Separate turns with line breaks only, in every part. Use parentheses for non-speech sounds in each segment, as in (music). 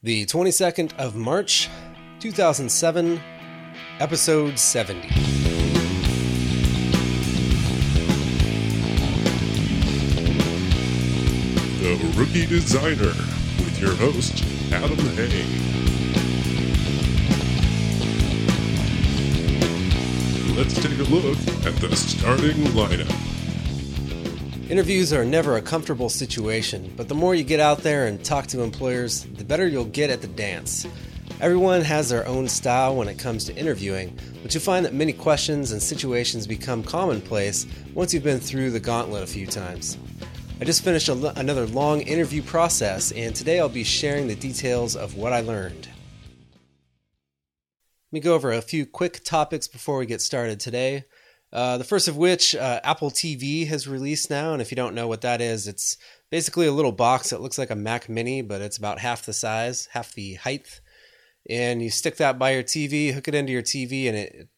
The 22nd of March, 2007, episode 70.
The Rookie Designer with your host, Adam Hay. Let's take a look at the starting lineup.
Interviews are never a comfortable situation, but the more you get out there and talk to employers, the better you'll get at the dance. Everyone has their own style when it comes to interviewing, but you'll find that many questions and situations become commonplace once you've been through the gauntlet a few times. I just finished another long interview process, and today I'll be sharing the details of what I learned. Let me go over a few quick topics before we get started today. Uh, the first of which, uh, Apple TV has released now, and if you don't know what that is, it's basically a little box that looks like a Mac Mini, but it's about half the size, half the height. And you stick that by your TV, hook it into your TV, and it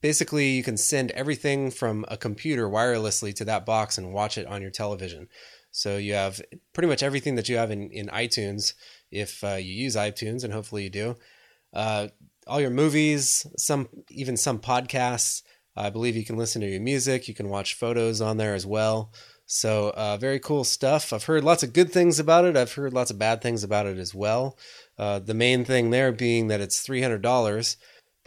basically you can send everything from a computer wirelessly to that box and watch it on your television. So you have pretty much everything that you have in, in iTunes if uh, you use iTunes, and hopefully you do. Uh, all your movies, some even some podcasts. I believe you can listen to your music. You can watch photos on there as well. So uh, very cool stuff. I've heard lots of good things about it. I've heard lots of bad things about it as well. Uh, the main thing there being that it's three hundred dollars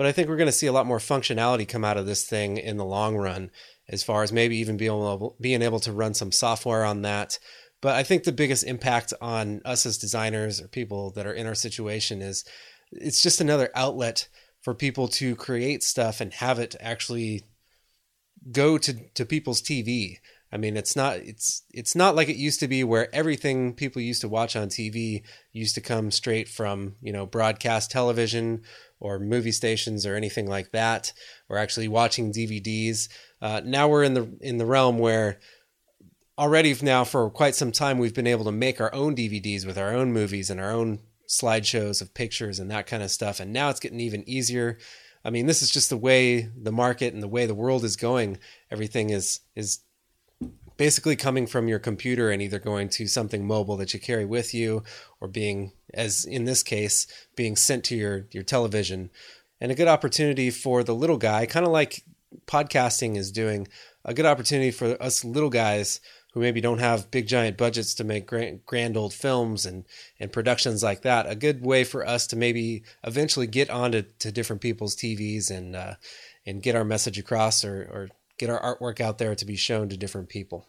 but I think we're going to see a lot more functionality come out of this thing in the long run, as far as maybe even being able, being able to run some software on that. But I think the biggest impact on us as designers or people that are in our situation is it's just another outlet for people to create stuff and have it actually go to, to people's TV. I mean, it's not it's it's not like it used to be where everything people used to watch on TV used to come straight from you know broadcast television or movie stations or anything like that, or actually watching DVDs. Uh, now we're in the in the realm where already now for quite some time we've been able to make our own DVDs with our own movies and our own slideshows of pictures and that kind of stuff. And now it's getting even easier. I mean, this is just the way the market and the way the world is going. Everything is is basically coming from your computer and either going to something mobile that you carry with you or being as in this case being sent to your your television and a good opportunity for the little guy kind of like podcasting is doing a good opportunity for us little guys who maybe don't have big giant budgets to make grand, grand old films and and productions like that a good way for us to maybe eventually get onto to different people's TVs and uh, and get our message across or or get our artwork out there to be shown to different people.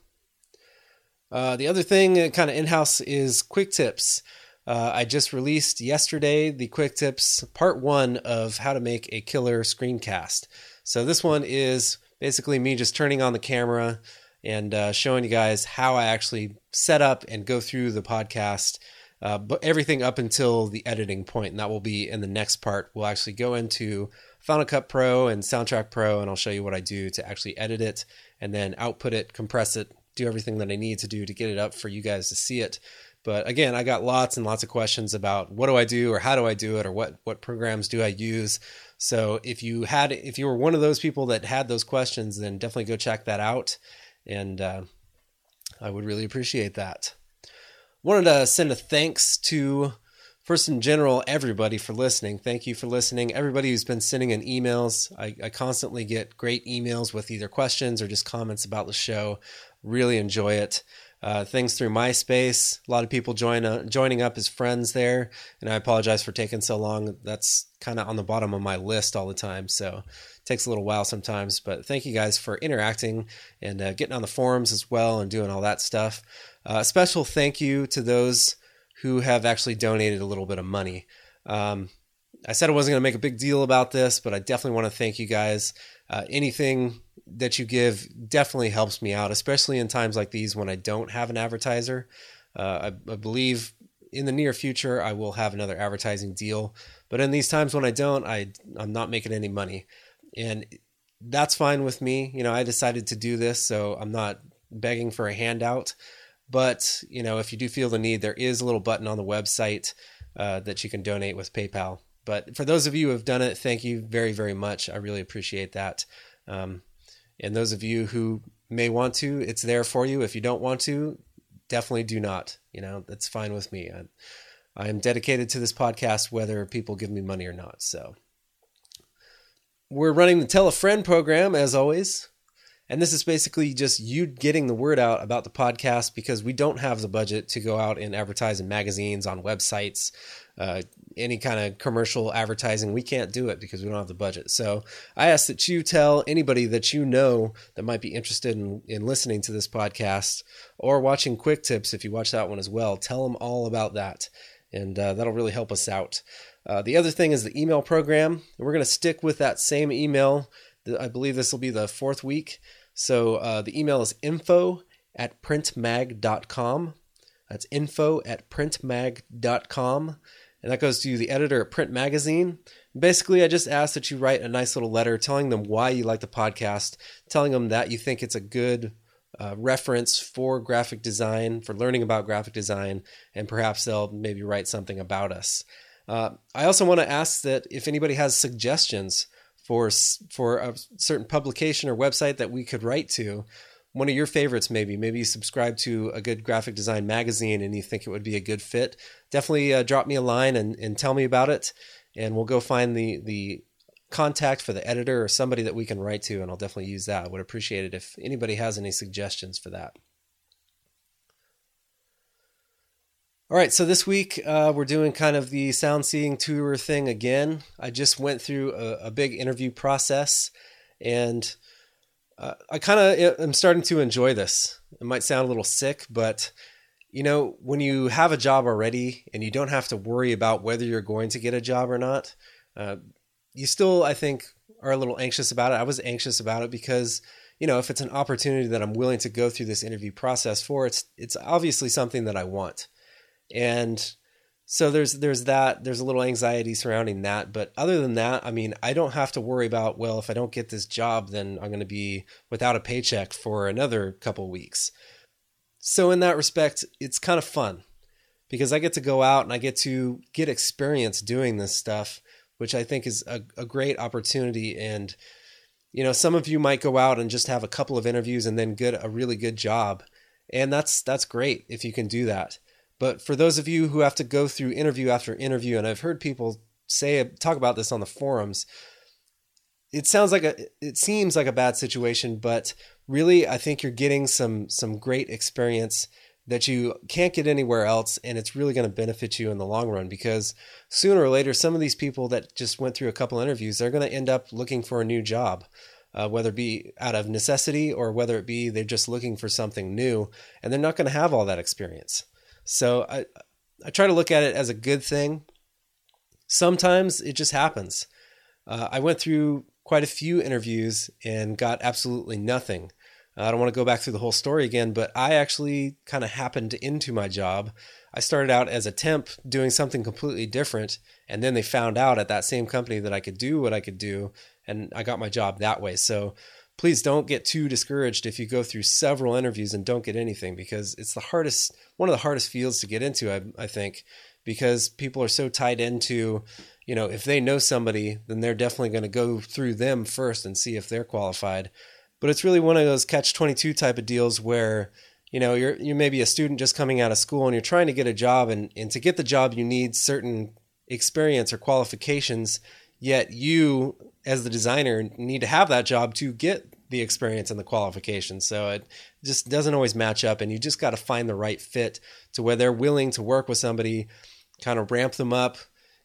Uh, the other thing, uh, kind of in house, is quick tips. Uh, I just released yesterday the quick tips part one of how to make a killer screencast. So this one is basically me just turning on the camera and uh, showing you guys how I actually set up and go through the podcast, uh, but everything up until the editing point, and that will be in the next part. We'll actually go into Final Cut Pro and Soundtrack Pro, and I'll show you what I do to actually edit it and then output it, compress it, do everything that I need to do to get it up for you guys to see it. But again, I got lots and lots of questions about what do I do or how do I do it or what what programs do I use. So if you had if you were one of those people that had those questions, then definitely go check that out, and uh, I would really appreciate that. Wanted to send a thanks to first in general everybody for listening. Thank you for listening. Everybody who's been sending in emails. I, I, constantly get great emails with either questions or just comments about the show. Really enjoy it. Uh, things through myspace. A lot of people join uh, joining up as friends there. And i apologize for taking so long. That's kind of on the bottom of my list all the time. So takes a little while sometimes but thank you guys for interacting and uh, getting on the forums as well and doing all that stuff uh, a special thank you to those who have actually donated a little bit of money. Um, I said I wasn't going to make a big deal about this, but I definitely want to thank you guys. Uh, anything that you give definitely helps me out, especially in times like these when I don't have an advertiser. Uh, I, I, believe in the near future I will have another advertising deal, but in these times when I don't, I I'm not making any money, and that's fine with me. You know, I decided to do this, so I'm not begging for a handout. But you know, if you do feel the need, there is a little button on the website uh, that you can donate with PayPal. But for those of you who have done it, thank you very, very much. I really appreciate that. Um, and those of you who may want to, it's there for you. If you don't want to, definitely do not. You know, that's fine with me. I, I am dedicated to this podcast, whether people give me money or not. So we're running the Tell a Friend program as always. And this is basically just you getting the word out about the podcast because we don't have the budget to go out and advertise in magazines, on websites, uh, any kind of commercial advertising. We can't do it because we don't have the budget. So I ask that you tell anybody that you know that might be interested in, in listening to this podcast or watching Quick Tips if you watch that one as well. Tell them all about that. And uh, that'll really help us out. Uh, the other thing is the email program. We're going to stick with that same email. I believe this will be the fourth week. So uh, the email is info at printmag.com. That's info at printmag.com. And that goes to the editor at Print Magazine. Basically, I just ask that you write a nice little letter telling them why you like the podcast, telling them that you think it's a good uh, reference for graphic design, for learning about graphic design, and perhaps they'll maybe write something about us. Uh, I also want to ask that if anybody has suggestions for for a certain publication or website that we could write to, one of your favorites maybe maybe you subscribe to a good graphic design magazine and you think it would be a good fit definitely uh, drop me a line and, and tell me about it and we'll go find the the contact for the editor or somebody that we can write to and i'll definitely use that. I would appreciate it if anybody has any suggestions for that All right, so this week uh, we're doing kind of the sound seeing tour thing again. I just went through a, a big interview process, and uh, I kind of am starting to enjoy this. It might sound a little sick, but you know, when you have a job already and you don't have to worry about whether you're going to get a job or not, uh, you still, I think, are a little anxious about it. I was anxious about it because you know, if it's an opportunity that I'm willing to go through this interview process for, it's it's obviously something that I want and so there's there's that there's a little anxiety surrounding that. But other than that i mean i don't have to worry about well if i don't get this job then i'm going to be without a paycheck for another couple weeks. So in that respect it's kind of fun because i get to go out and i get to get experience doing this stuff which i think is a, a great opportunity. And you know some of you might go out and just have a couple of interviews and then get a really good job. And that's that's great if you can do that but for those of you who have to go through interview after interview, and I've heard people say talk about this on the forums, it sounds like a it seems like a bad situation, but really I think you're getting some some great experience that you can't get anywhere else and it's really going to benefit you in the long run because sooner or later some of these people that just went through a couple interviews they're going to end up looking for a new job uh, whether it be out of necessity or whether it be they're just looking for something new and they're not going to have all that experience so I I try to look at it as a good thing. Sometimes it just happens. Uh, I went through quite a few interviews and got absolutely nothing. I don't want to go back through the whole story again, but I actually kind of happened into my job. I started out as a temp doing something completely different, and then they found out at that same company that I could do what I could do, and I got my job that way. So please don't get too discouraged if you go through several interviews and don't get anything because it's the hardest one of the hardest fields to get into I, I think because people are so tied into you know if they know somebody then they're definitely going to go through them first and see if they're qualified. But it's really one of those catch 22 type of deals where you know you're you may be a student just coming out of school and you're trying to get a job and, and to get the job you need certain experience or qualifications yet you as the designer need to have that job to get the experience and the qualifications. So it just doesn't always match up, and you just got to find the right fit to where they're willing to work with somebody, kind of ramp them up,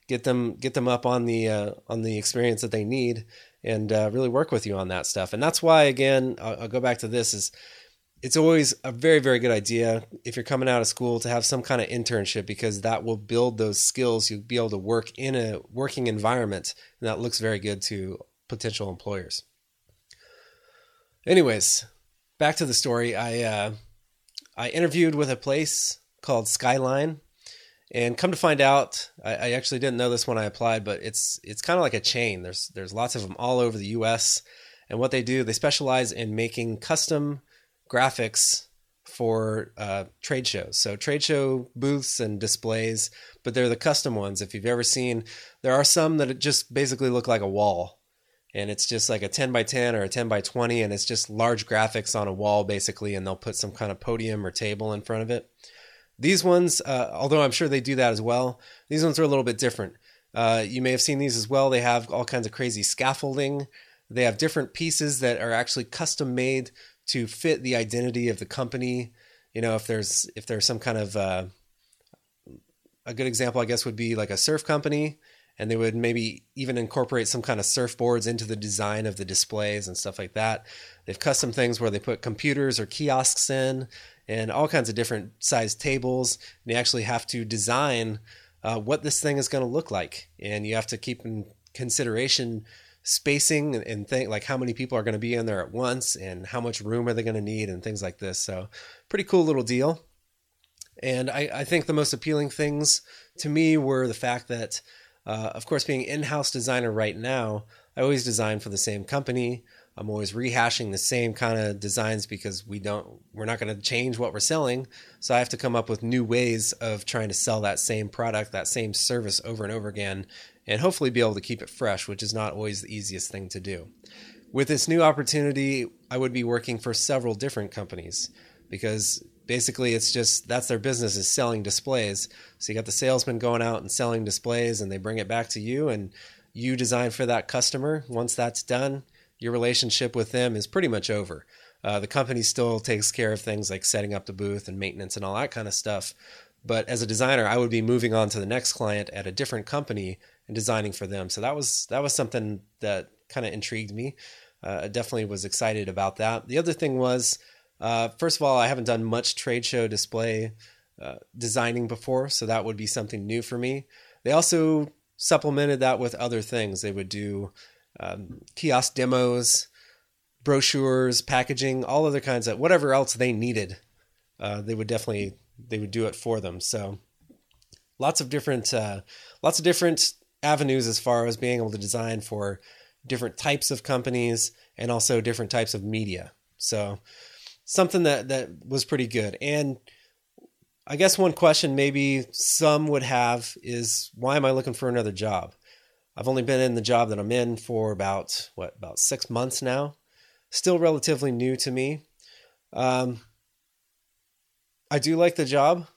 get them get them up on the uh, on the experience that they need, and uh, really work with you on that stuff. And that's why, again, I'll, I'll go back to this is it's always a very very good idea if you're coming out of school to have some kind of internship because that will build those skills you'll be able to work in a working environment and that looks very good to potential employers anyways back to the story i uh, i interviewed with a place called skyline and come to find out I, I actually didn't know this when i applied but it's it's kind of like a chain there's there's lots of them all over the us and what they do they specialize in making custom graphics for uh, trade shows. So trade show booths and displays, but they're the custom ones. If you've ever seen, there are some that just basically look like a wall, and it's just like a 10 by 10 or a 10 by 20, and it's just large graphics on a wall basically, and they'll put some kind of podium or table in front of it. These ones, uh, although I'm sure they do that as well, these ones are a little bit different. Uh, you may have seen these as well. They have all kinds of crazy scaffolding. They have different pieces that are actually custom made to fit the identity of the company. You know, if there's if there's some kind of uh, a good example, I guess, would be like a surf company, and they would maybe even incorporate some kind of surfboards into the design of the displays and stuff like that. They've custom things where they put computers or kiosks in and all kinds of different sized tables. And you actually have to design uh, what this thing is going to look like, and you have to keep in consideration spacing and think like how many people are going to be in there at once and how much room are they going to need and things like this. So pretty cool little deal. And I, I think the most appealing things to me were the fact that, uh, of course, being in-house designer right now, I always design for the same company. I'm always rehashing the same kind of designs because we don't we're not going to change what we're selling. So I have to come up with new ways of trying to sell that same product, that same service over and over again and hopefully be able to keep it fresh, which is not always the easiest thing to do. With this new opportunity, I would be working for several different companies because basically it's just that's their business is selling displays. So you got the salesman going out and selling displays and they bring it back to you and you design for that customer. Once that's done, your relationship with them is pretty much over. Uh, the company still takes care of things like setting up the booth and maintenance and all that kind of stuff. But as a designer, I would be moving on to the next client at a different company and designing for them. So that was that was something that kind of intrigued me. Uh, I definitely was excited about that. The other thing was, uh, first of all, I haven't done much trade show display uh, designing before, so that would be something new for me. They also supplemented that with other things. They would do um, kiosk demos, brochures, packaging, all other kinds of whatever else they needed. Uh, they would definitely they would do it for them. So lots of different uh, lots of different avenues as far as being able to design for different types of companies and also different types of media. So something that that was pretty good. And I guess one question maybe some would have is why am I looking for another job? I've only been in the job that I'm in for about what about six months now. Still relatively new to me. Um, I do like the job.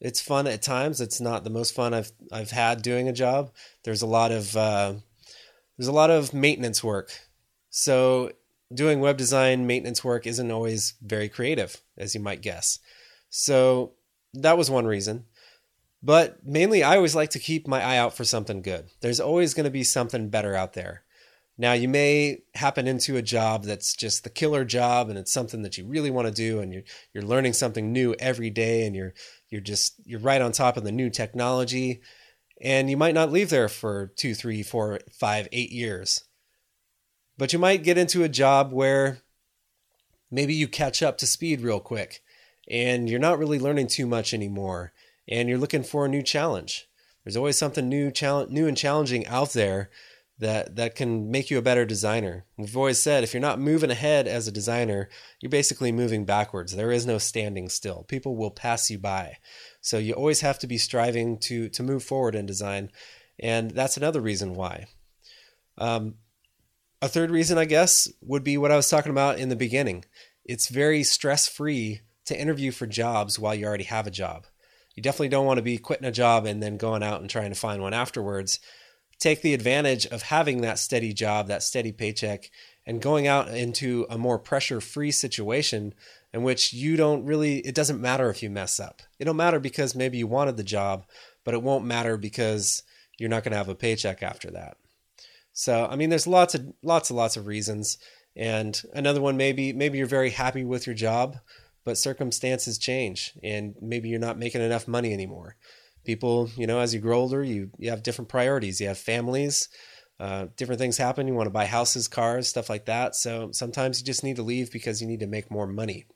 It's fun at times. It's not the most fun I've I've had doing a job. There's a lot of uh, there's a lot of maintenance work. So doing web design maintenance work isn't always very creative, as you might guess. So that was one reason. But mainly, I always like to keep my eye out for something good. There's always going to be something better out there. Now, you may happen into a job that's just the killer job and it's something that you really want to do and you're, you're learning something new every day and you're, you're just, you're right on top of the new technology and you might not leave there for two, three, four, five, eight years. But you might get into a job where maybe you catch up to speed real quick and you're not really learning too much anymore and you're looking for a new challenge. There's always something new, challenge, new and challenging out there that that can make you a better designer. We've always said if you're not moving ahead as a designer, you're basically moving backwards. There is no standing still. People will pass you by. So you always have to be striving to to move forward in design, and that's another reason why. Um, a third reason, I guess, would be what I was talking about in the beginning. It's very stress free to interview for jobs while you already have a job. You definitely don't want to be quitting a job and then going out and trying to find one afterwards take the advantage of having that steady job, that steady paycheck, and going out into a more pressure free situation in which you don't really, it doesn't matter if you mess up. It don't matter because maybe you wanted the job, but it won't matter because you're not going to have a paycheck after that. So, I mean, there's lots of, lots and lots of reasons. And another one, maybe, maybe you're very happy with your job, but circumstances change and maybe you're not making enough money anymore people, you know, as you grow older, you, you have different priorities. You have families, uh, different things happen. You want to buy houses, cars, stuff like that. So sometimes you just need to leave because you need to make more money.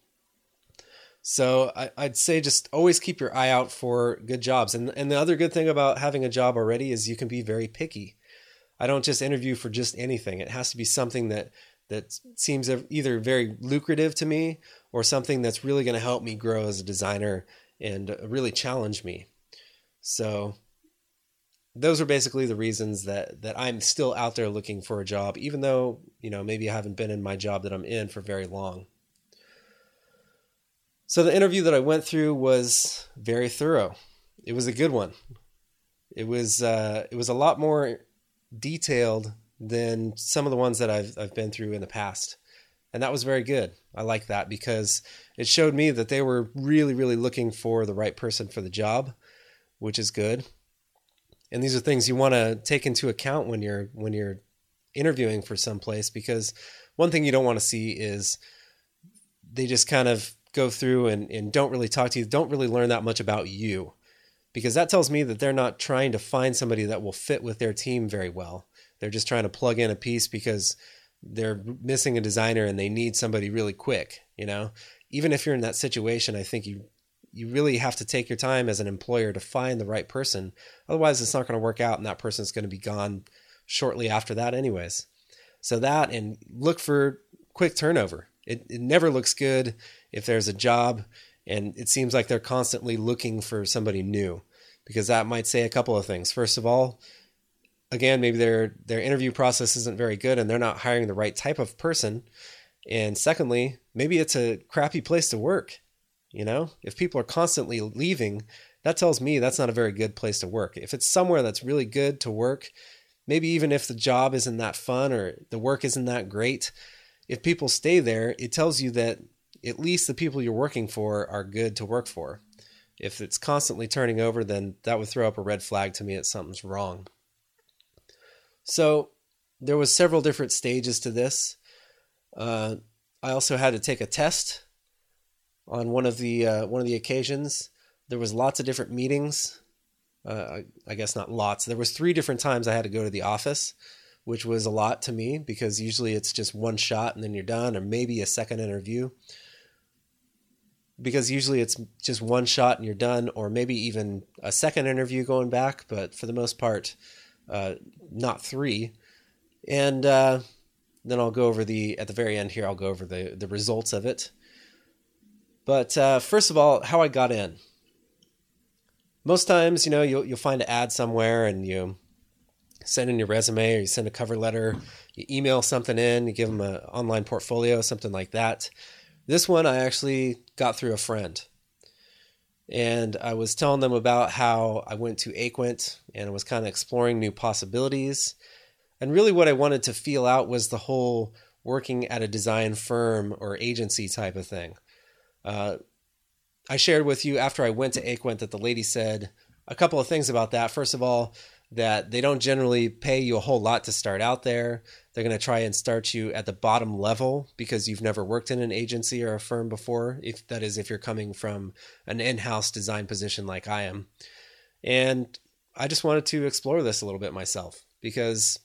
So I, would say just always keep your eye out for good jobs. And and the other good thing about having a job already is you can be very picky. I don't just interview for just anything. It has to be something that that seems either very lucrative to me or something that's really going to help me grow as a designer and really challenge me. So those are basically the reasons that that I'm still out there looking for a job, even though you know maybe I haven't been in my job that I'm in for very long. So the interview that I went through was very thorough. It was a good one. It was uh, it was a lot more detailed than some of the ones that I've I've been through in the past, and that was very good. I like that because it showed me that they were really really looking for the right person for the job, which is good. And these are things you want to take into account when you're when you're interviewing for some place because one thing you don't want to see is they just kind of go through and, and don't really talk to you, don't really learn that much about you. Because that tells me that they're not trying to find somebody that will fit with their team very well. They're just trying to plug in a piece because they're missing a designer and they need somebody really quick, you know? Even if you're in that situation, I think you you really have to take your time as an employer to find the right person. Otherwise, it's not going to work out and that person's going to be gone shortly after that anyways. So that and look for quick turnover. It, it never looks good if there's a job and it seems like they're constantly looking for somebody new because that might say a couple of things. First of all, again, maybe their their interview process isn't very good and they're not hiring the right type of person. And secondly, maybe it's a crappy place to work. You know, if people are constantly leaving, that tells me that's not a very good place to work. If it's somewhere that's really good to work, maybe even if the job isn't that fun or the work isn't that great, if people stay there, it tells you that at least the people you're working for are good to work for. If it's constantly turning over, then that would throw up a red flag to me that something's wrong. So there was several different stages to this. Uh, I also had to take a test on one of the uh, one of the occasions. There was lots of different meetings. Uh, I, I guess not lots. There was three different times I had to go to the office, which was a lot to me because usually it's just one shot and then you're done, or maybe a second interview because usually it's just one shot and you're done, or maybe even a second interview going back, but for the most part, uh, not three. And uh, then I'll go over the at the very end here. I'll go over the the results of it. But uh, first of all, how I got in. Most times, you know, you'll you'll find an ad somewhere, and you send in your resume, or you send a cover letter, you email something in, you give them an online portfolio, something like that this one I actually got through a friend. And I was telling them about how I went to Aquent and I was kind of exploring new possibilities. And really, what I wanted to feel out was the whole working at a design firm or agency type of thing. Uh, I shared with you after I went to Aquent that the lady said a couple of things about that. First of all, that they don't generally pay you a whole lot to start out there. They're going to try and start you at the bottom level because you've never worked in an agency or a firm before. If that is, if you're coming from an in-house design position like I am, and I just wanted to explore this a little bit myself because,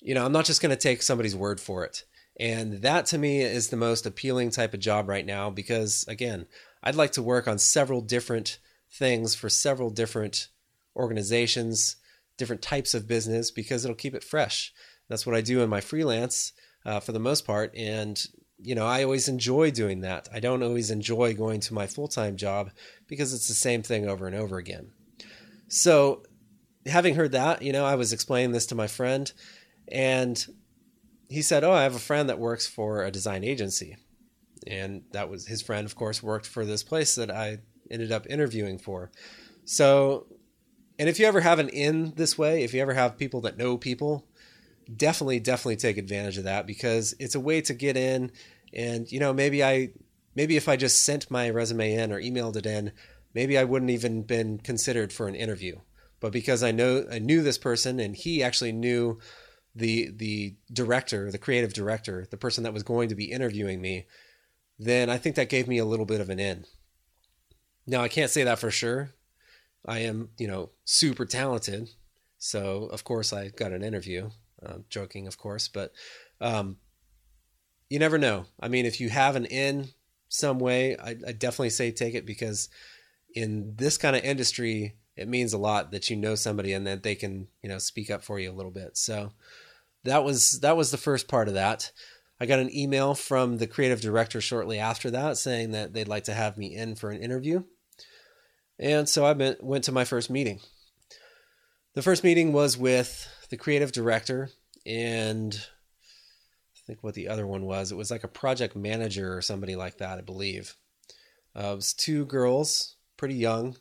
you know, I'm not just going to take somebody's word for it. And that to me is the most appealing type of job right now because, again, I'd like to work on several different things for several different organizations, different types of business because it'll keep it fresh. That's what I do in my freelance uh, for the most part. And, you know, I always enjoy doing that. I don't always enjoy going to my full time job because it's the same thing over and over again. So, having heard that, you know, I was explaining this to my friend and he said, Oh, I have a friend that works for a design agency. And that was his friend, of course, worked for this place that I ended up interviewing for. So and if you ever have an in this way, if you ever have people that know people, definitely, definitely take advantage of that because it's a way to get in. And, you know, maybe I, maybe if I just sent my resume in or emailed it in, maybe I wouldn't even been considered for an interview. But because I know, I knew this person and he actually knew the, the director, the creative director, the person that was going to be interviewing me, then I think that gave me a little bit of an in. Now, I can't say that for sure I am, you know, super talented. So of course I got an interview. Uh, joking, of course, but um, you never know. I mean, if you have an in some way, I, I definitely say take it because in this kind of industry, it means a lot that you know somebody and that they can, you know, speak up for you a little bit. So that was that was the first part of that. I got an email from the creative director shortly after that saying that they'd like to have me in for an interview. And so I went to my first meeting. The first meeting was with the creative director and I think what the other one was. It was like a project manager or somebody like that, I believe. Uh, it was two girls, pretty young.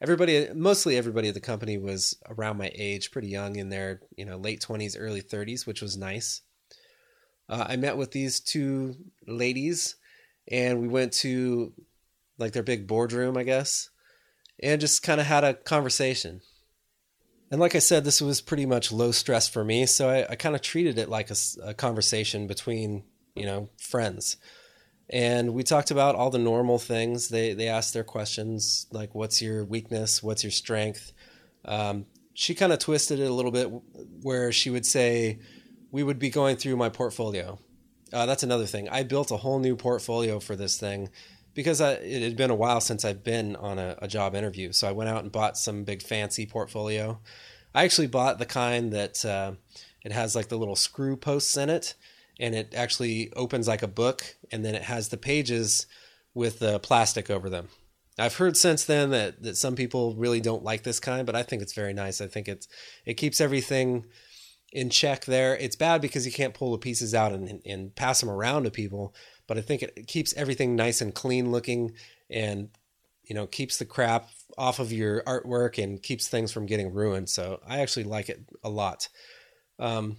Everybody, mostly everybody at the company was around my age, pretty young in their you know late twenties, early thirties, which was nice. Uh, I met with these two ladies, and we went to like their big boardroom, I guess, and just kind of had a conversation. And like I said, this was pretty much low stress for me, so I, I kind of treated it like a, a conversation between you know friends and we talked about all the normal things. They they asked their questions like, "What's your weakness? What's your strength?" Um, she kind of twisted it a little bit, where she would say, "We would be going through my portfolio." Uh, that's another thing. I built a whole new portfolio for this thing because I, it had been a while since I've been on a, a job interview. So I went out and bought some big fancy portfolio. I actually bought the kind that uh, it has like the little screw posts in it and it actually opens like a book and then it has the pages with the plastic over them. I've heard since then that, that some people really don't like this kind, but I think it's very nice. I think it's it keeps everything in check there. It's bad because you can't pull the pieces out and, and pass them around to people, but I think it keeps everything nice and clean looking and you know keeps the crap off of your artwork and keeps things from getting ruined. So I actually like it a lot. Um,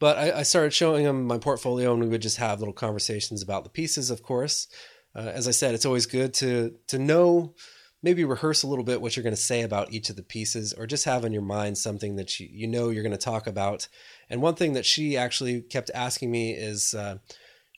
but I, I, started showing him my portfolio, and we would just have little conversations about the pieces. Of course, uh, as I said, it's always good to to know, maybe rehearse a little bit what you're going to say about each of the pieces, or just have in your mind something that you you know you're going to talk about. And one thing that she actually kept asking me is, uh,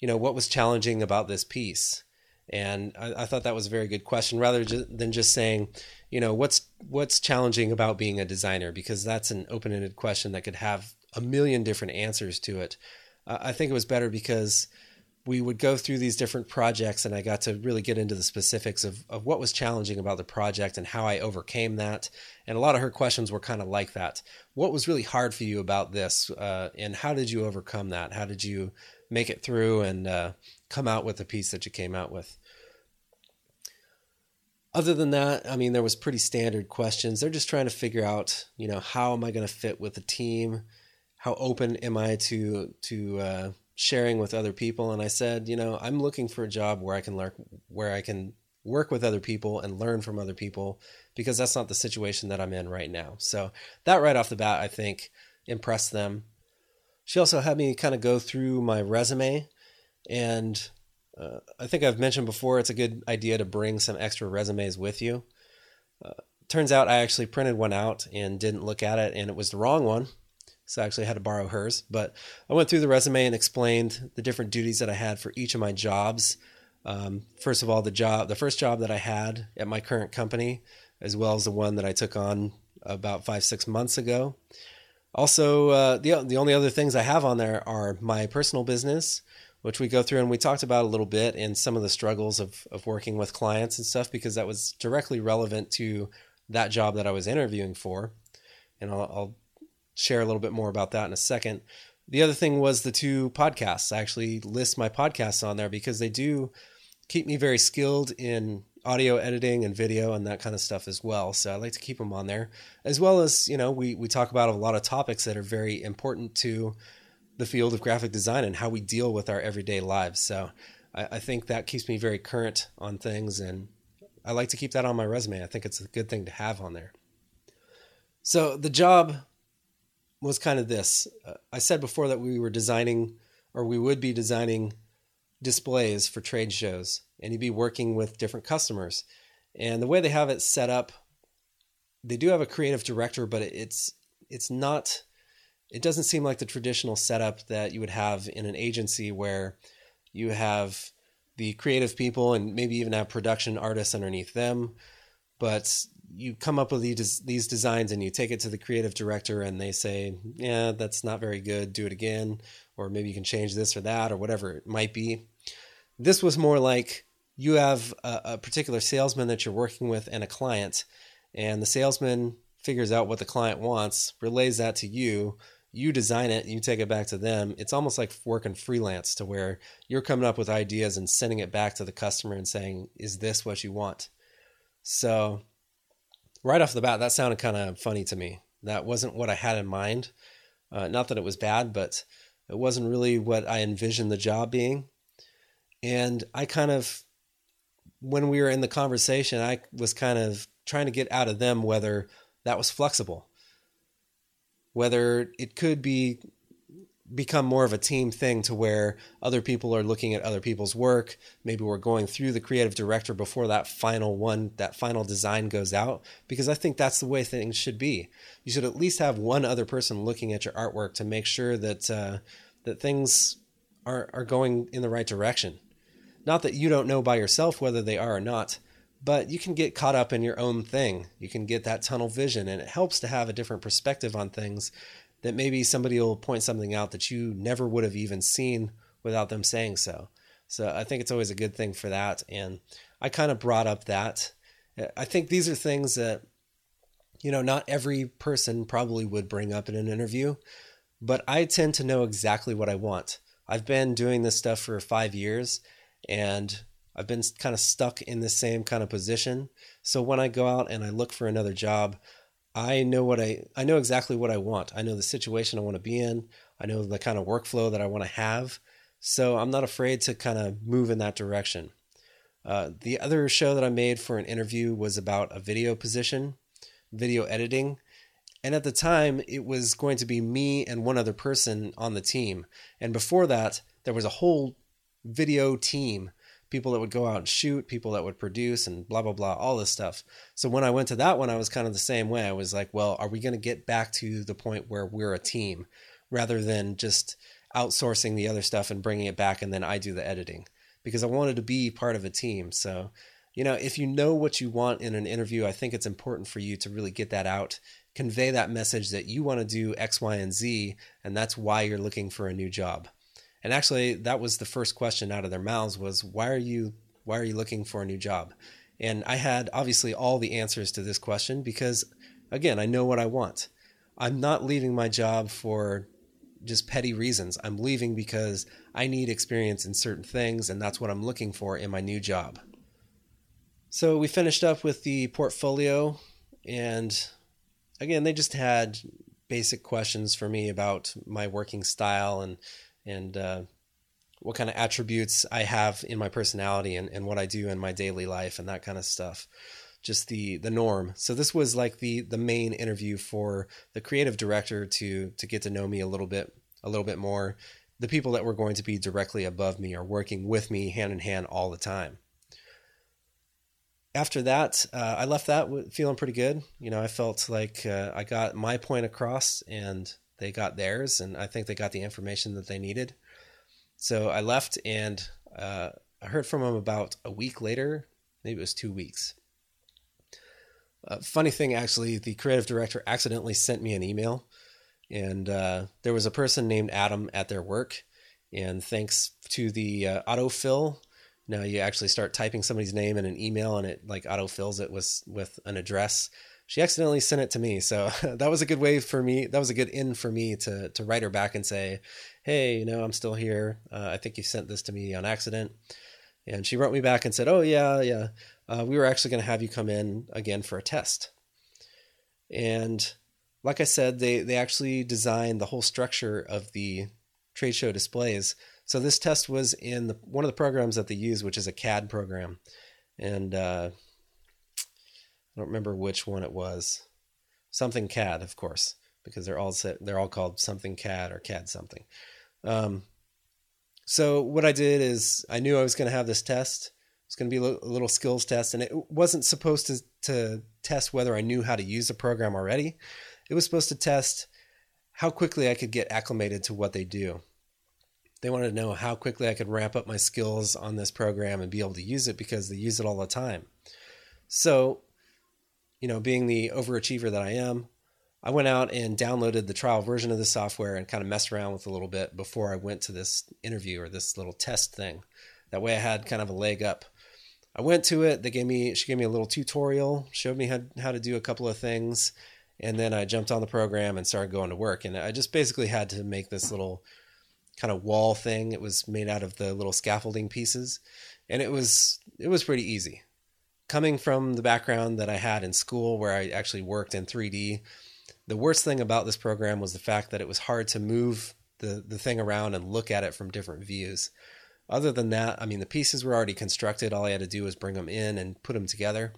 you know, what was challenging about this piece. And I, I, thought that was a very good question, rather than just saying, you know, what's what's challenging about being a designer, because that's an open-ended question that could have a million different answers to it. Uh, I think it was better because we would go through these different projects and I got to really get into the specifics of, of what was challenging about the project and how I overcame that. And a lot of her questions were kind of like that. What was really hard for you about this? Uh, and how did you overcome that? How did you make it through and uh, come out with the piece that you came out with? Other than that, I mean, there was pretty standard questions. They're just trying to figure out, you know, how am I going to fit with the team? how open am I to to uh, sharing with other people? And I said, you know, I'm looking for a job where I can learn, where I can work with other people and learn from other people, because that's not the situation that I'm in right now. So that right off the bat, I think impressed them. She also had me kind of go through my resume, and uh, I think I've mentioned before it's a good idea to bring some extra resumes with you. Uh, turns out I actually printed one out and didn't look at it, and it was the wrong one so I actually had to borrow hers. But I went through the resume and explained the different duties that I had for each of my jobs. Um, first of all, the job, the first job that I had at my current company, as well as the one that I took on about five six months ago. Also, uh, the the only other things I have on there are my personal business, which we go through and we talked about a little bit, and some of the struggles of of working with clients and stuff because that was directly relevant to that job that I was interviewing for. And I'll, I'll share a little bit more about that in a second. The other thing was the two podcasts. I actually list my podcasts on there because they do keep me very skilled in audio editing and video and that kind of stuff as well. So I like to keep them on there, as well as you know we we talk about a lot of topics that are very important to the field of graphic design and how we deal with our everyday lives. So I, I think that keeps me very current on things, and I like to keep that on my resume. I think it's a good thing to have on there. So the job was kind of this. Uh, I said before that we were designing, or we would be designing displays for trade shows, and you'd be working with different customers. And the way they have it set up, they do have a creative director, but it's it's not. It doesn't seem like the traditional setup that you would have in an agency where you have the creative people and maybe even have production artists underneath them, but you come up with these these designs and you take it to the creative director and they say, "Yeah, that's not very good. Do it again." Or maybe you can change this or that or whatever it might be. This was more like you have a, a particular salesman that you're working with and a client, and the salesman figures out what the client wants, relays that to you, you design it, you take it back to them. It's almost like working freelance to where you're coming up with ideas and sending it back to the customer and saying, "Is this what you want?" So right off the bat, that sounded kind of funny to me. That wasn't what I had in mind. Uh, not that it was bad, but it wasn't really what I envisioned the job being. And I kind of when we were in the conversation, I was kind of trying to get out of them whether that was flexible, whether it could be become more of a team thing to where other people are looking at other people's work. Maybe we're going through the creative director before that final one, that final design goes out, because I think that's the way things should be. You should at least have one other person looking at your artwork to make sure that uh, that things are are going in the right direction. Not that you don't know by yourself whether they are or not, but you can get caught up in your own thing. You can get that tunnel vision, and it helps to have a different perspective on things that maybe somebody will point something out that you never would have even seen without them saying so. So I think it's always a good thing for that. And I kind of brought up that. I think these are things that, you know, not every person probably would bring up in an interview, but I tend to know exactly what I want. I've been doing this stuff for five years and I've been kind of stuck in the same kind of position. So when I go out and I look for another job, I know what I I know exactly what I want. I know the situation I want to be in. I know the kind of workflow that I want to have. So I'm not afraid to kind of move in that direction. Uh, the other show that I made for an interview was about a video position, video editing. And at the time, it was going to be me and one other person on the team. And before that, there was a whole video team people that would go out and shoot, people that would produce, and blah, blah, blah, all this stuff. So when I went to that one, I was kind of the same way. I was like, well, are we going to get back to the point where we're a team rather than just outsourcing the other stuff and bringing it back and then I do the editing? Because I wanted to be part of a team. So, you know, if you know what you want in an interview, I think it's important for you to really get that out, convey that message that you want to do X, Y, and Z, and that's why you're looking for a new job. And actually, that was the first question out of their mouths was, "Why are you why are you looking for a new job?" And I had obviously all the answers to this question because again, I know what I want. I'm not leaving my job for just petty reasons. I'm leaving because I need experience in certain things and that's what I'm looking for in my new job. So we finished up with the portfolio and again, they just had basic questions for me about my working style and and uh, what kind of attributes I have in my personality and, and what I do in my daily life and that kind of stuff. Just the the norm. So this was like the the main interview for the creative director to to get to know me a little bit a little bit more. The people that were going to be directly above me are working with me hand in hand all the time. After that, uh, I left that feeling pretty good. You know, I felt like uh, I got my point across, and they got theirs, and I think they got the information that they needed. So I left, and uh, I heard from them about a week later. Maybe it was two weeks. Uh, funny thing, actually, the creative director accidentally sent me an email, and uh, there was a person named Adam at their work. And thanks to the uh, autofill, now you actually start typing somebody's name in an email, and it like autofills it with with an address she accidentally sent it to me. So (laughs) that was a good way for me. That was a good in for me to to write her back and say, "Hey, you know, I'm still here. Uh, I think you sent this to me on accident." And she wrote me back and said, "Oh yeah, yeah. Uh, we were actually going to have you come in again for a test." And like I said, they they actually designed the whole structure of the trade show displays. So this test was in the, one of the programs that they use, which is a CAD program, and uh, I don't remember which one it was. Something CAD, of course, because they're all set, they're all called something CAD or CAD something. Um, so what I did is I knew I was going to have this test. It's going to be a little skills test, and it wasn't supposed to to test whether I knew how to use the program already. It was supposed to test how quickly I could get acclimated to what they do. They wanted to know how quickly I could ramp up my skills on this program and be able to use it because they use it all the time. So you know, being the overachiever that I am, I went out and downloaded the trial version of the software and kind of messed around with a little bit before I went to this interview or this little test thing. That way I had kind of a leg up. I went to it. They gave me she gave me a little tutorial, showed me how how to do a couple of things, and then I jumped on the program and started going to work. And I just basically had to make this little kind of wall thing. It was made out of the little scaffolding pieces, and it was it was pretty easy coming from the background that I had in school where I actually worked in 3D, the worst thing about this program was the fact that it was hard to move the, the thing around and look at it from different views. other than that, I mean, the pieces were already constructed. All I had to do was bring them in and put them together.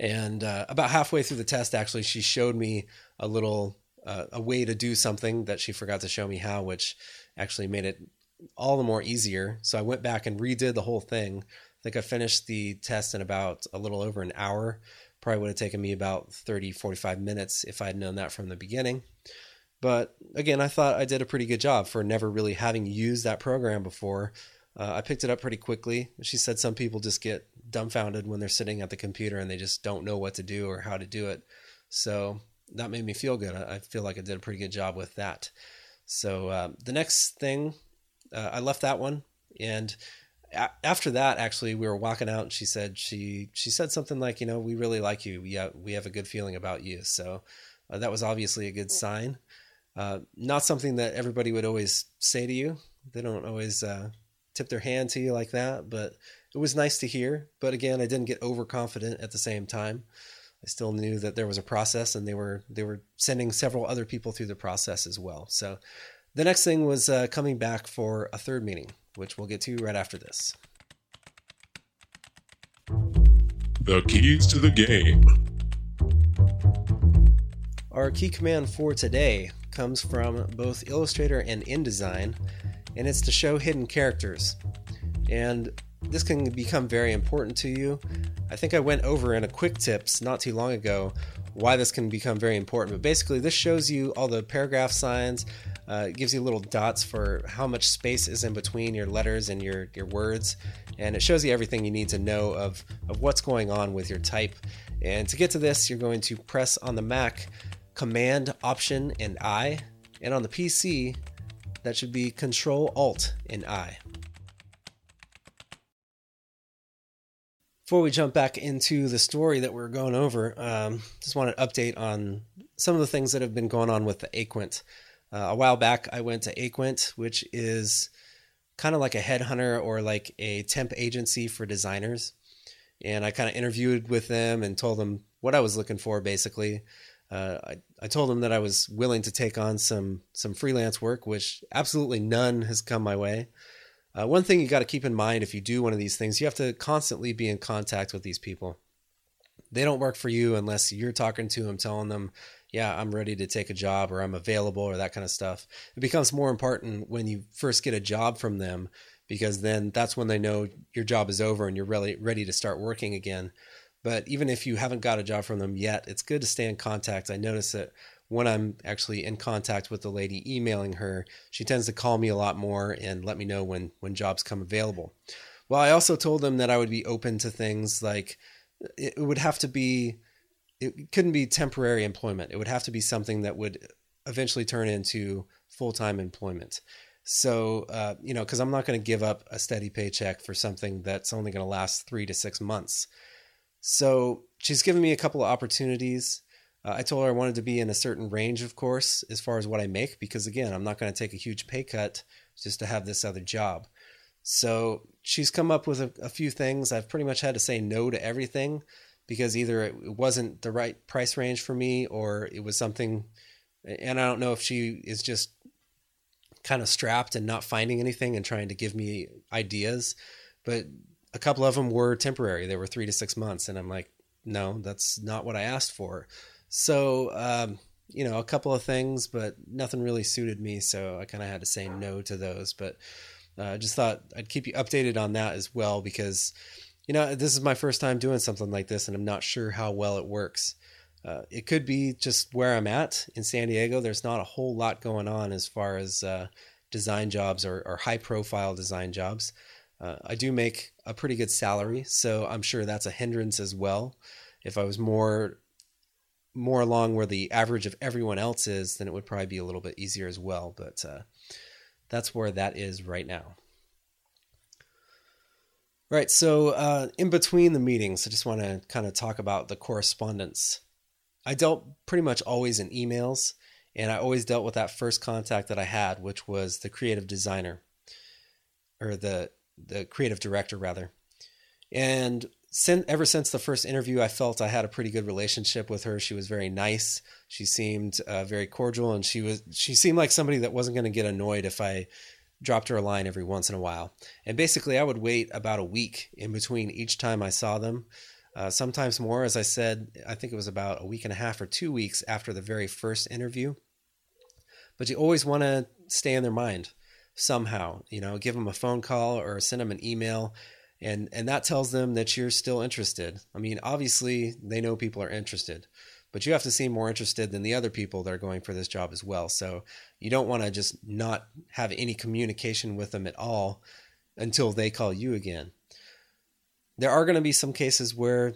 And uh, about halfway through the test, actually, she showed me a little uh, a way to do something that she forgot to show me how, which actually made it all the more easier. So I went back and redid the whole thing. I think I finished the test in about a little over an hour. Probably would have taken me about 30, 45 minutes if I'd known that from the beginning. But again, I thought I did a pretty good job for never really having used that program before. Uh, I picked it up pretty quickly. She said some people just get dumbfounded when they're sitting at the computer and they just don't know what to do or how to do it. So that made me feel good. I feel like I did a pretty good job with that. So uh, the next thing, uh, I left that one, and a- after that, actually, we were walking out, and she said she she said something like, you know, we really like you. We uh, we have a good feeling about you. So uh, that was obviously a good sign. Uh, not something that everybody would always say to you. They don't always uh, tip their hand to you like that, but it was nice to hear. But again, I didn't get overconfident at the same time. I still knew that there was a process, and they were they were sending several other people through the process as well. So the next thing was uh, coming back for a third meeting, which we'll get to right after this.
The keys to the game.
Our key command for today comes from both Illustrator and InDesign, and it's to show hidden characters. And this can become very important to you. I think I went over in a quick tips not too long ago why this can become very important. But basically, this shows you all the paragraph signs. Uh, it gives you little dots for how much space is in between your letters and your, your words. And it shows you everything you need to know of, of what's going on with your type. And to get to this, you're going to press on the Mac Command, Option, and I. And on the PC, that should be Control, Alt, and I. Before we jump back into the story that we're going over, um, just want to update on some of the things that have been going on with the Aquent. Uh, a while back, I went to Aquent, which is kind of like a headhunter or like a temp agency for designers. And I kind of interviewed with them and told them what I was looking for, basically. Uh, I, I told them that I was willing to take on some some freelance work, which absolutely none has come my way. Uh, one thing you got to keep in mind if you do one of these things, you have to constantly be in contact with these people. They don't work for you unless you're talking to them, telling them, yeah, I'm ready to take a job or I'm available or that kind of stuff. It becomes more important when you first get a job from them because then that's when they know your job is over and you're really ready to start working again. But even if you haven't got a job from them yet, it's good to stay in contact. I notice that when I'm actually in contact with the lady emailing her, she tends to call me a lot more and let me know when when jobs come available. Well, I also told them that I would be open to things like it would have to be it couldn't be temporary employment. It would have to be something that would eventually turn into full-time employment. So, uh, you know, because I'm not going to give up a steady paycheck for something that's only going to last three to six months. So she's given me a couple of opportunities. Uh, I told her I wanted to be in a certain range, of course, as far as what I make, because again, I'm not going to take a huge pay cut just to have this other job. So she's come up with a, a, few things. I've pretty much had to say no to everything because either it wasn't the right price range for me or it was something, and I don't know if she is just kind of strapped and not finding anything and trying to give me ideas. But a couple of them were temporary. They were three to six months. And I'm like, no, that's not what I asked for. So, um, you know, a couple of things, but nothing really suited me. So I kind of had to say no to those. But I uh, just thought I'd keep you updated on that as well because, you know, this is my first time doing something like this and I'm not sure how well it works. Uh, it could be just where I'm at in San Diego. There's not a whole lot going on as far as uh, design jobs or, or high profile design jobs. Uh, I do make a pretty good salary, so I'm sure that's a hindrance as well. If I was more more along where the average of everyone else is, then it would probably be a little bit easier as well. But uh, that's where that is right now. Right. So uh, in between the meetings, I just want to kind of talk about the correspondence. I dealt pretty much always in emails, and I always dealt with that first contact that I had, which was the creative designer or the the creative director rather. And since, ever since the first interview, I felt I had a pretty good relationship with her. She was very nice. She seemed uh, very cordial, and she was she seemed like somebody that wasn't going to get annoyed if I dropped her a line every once in a while. And basically, I would wait about a week in between each time I saw them. Uh, sometimes more, as I said, I think it was about a week and a half or two weeks after the very first interview. But you always want to stay in their mind somehow, you know, give them a phone call or send them an email. And, and that tells them that you're still interested. I mean, obviously, they know people are interested but you have to seem more interested than the other people that are going for this job as well. So you don't want to just not have any communication with them at all until they call you again. There are going to be some cases where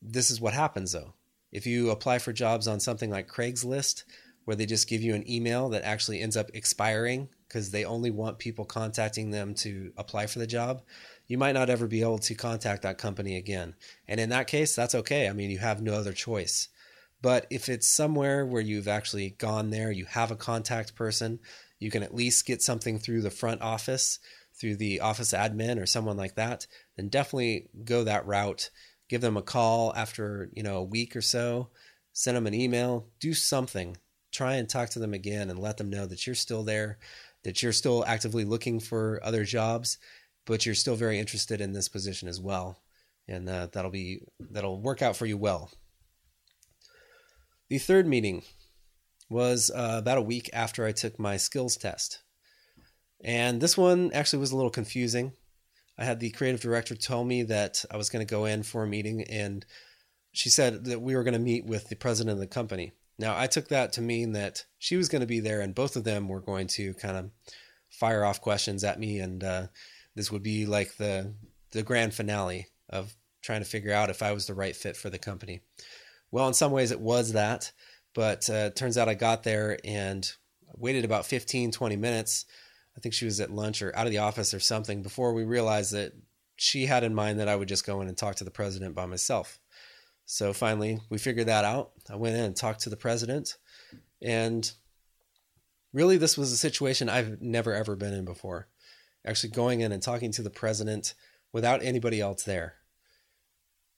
this is what happens though. If you apply for jobs on something like Craigslist, where they just give you an email that actually ends up expiring because they only want people contacting them to apply for the job, you might not ever be able to contact that company again. And in that case, that's okay. I mean, you have no other choice. But if it's somewhere where you've actually gone there, you have a contact person, you can at least get something through the front office, through the office admin or someone like that, then definitely go that route. Give them a call after, you know, a week or so, send them an email, do something. Try and talk to them again and let them know that you're still there, that you're still actively looking for other jobs, but you're still very interested in this position as well. And uh, that'll be that'll work out for you well. The third meeting was uh, about a week after I took my skills test. And this one actually was a little confusing. I had the creative director tell me that I was going to go in for a meeting, and she said that we were going to meet with the president of the company. Now, I took that to mean that she was going to be there, and both of them were going to kind of fire off questions at me, and uh, this would be like the the grand finale of trying to figure out if I was the right fit for the company. Well, in some ways it was that, but uh, turns out I got there and waited about 15, 20 minutes. I think she was at lunch or out of the office or something before we realized that she had in mind that I would just go in and talk to the president by myself. So finally, we figured that out. I went in and talked to the president. And really, this was a situation I've never ever been in before. Actually, going in and talking to the president without anybody else there.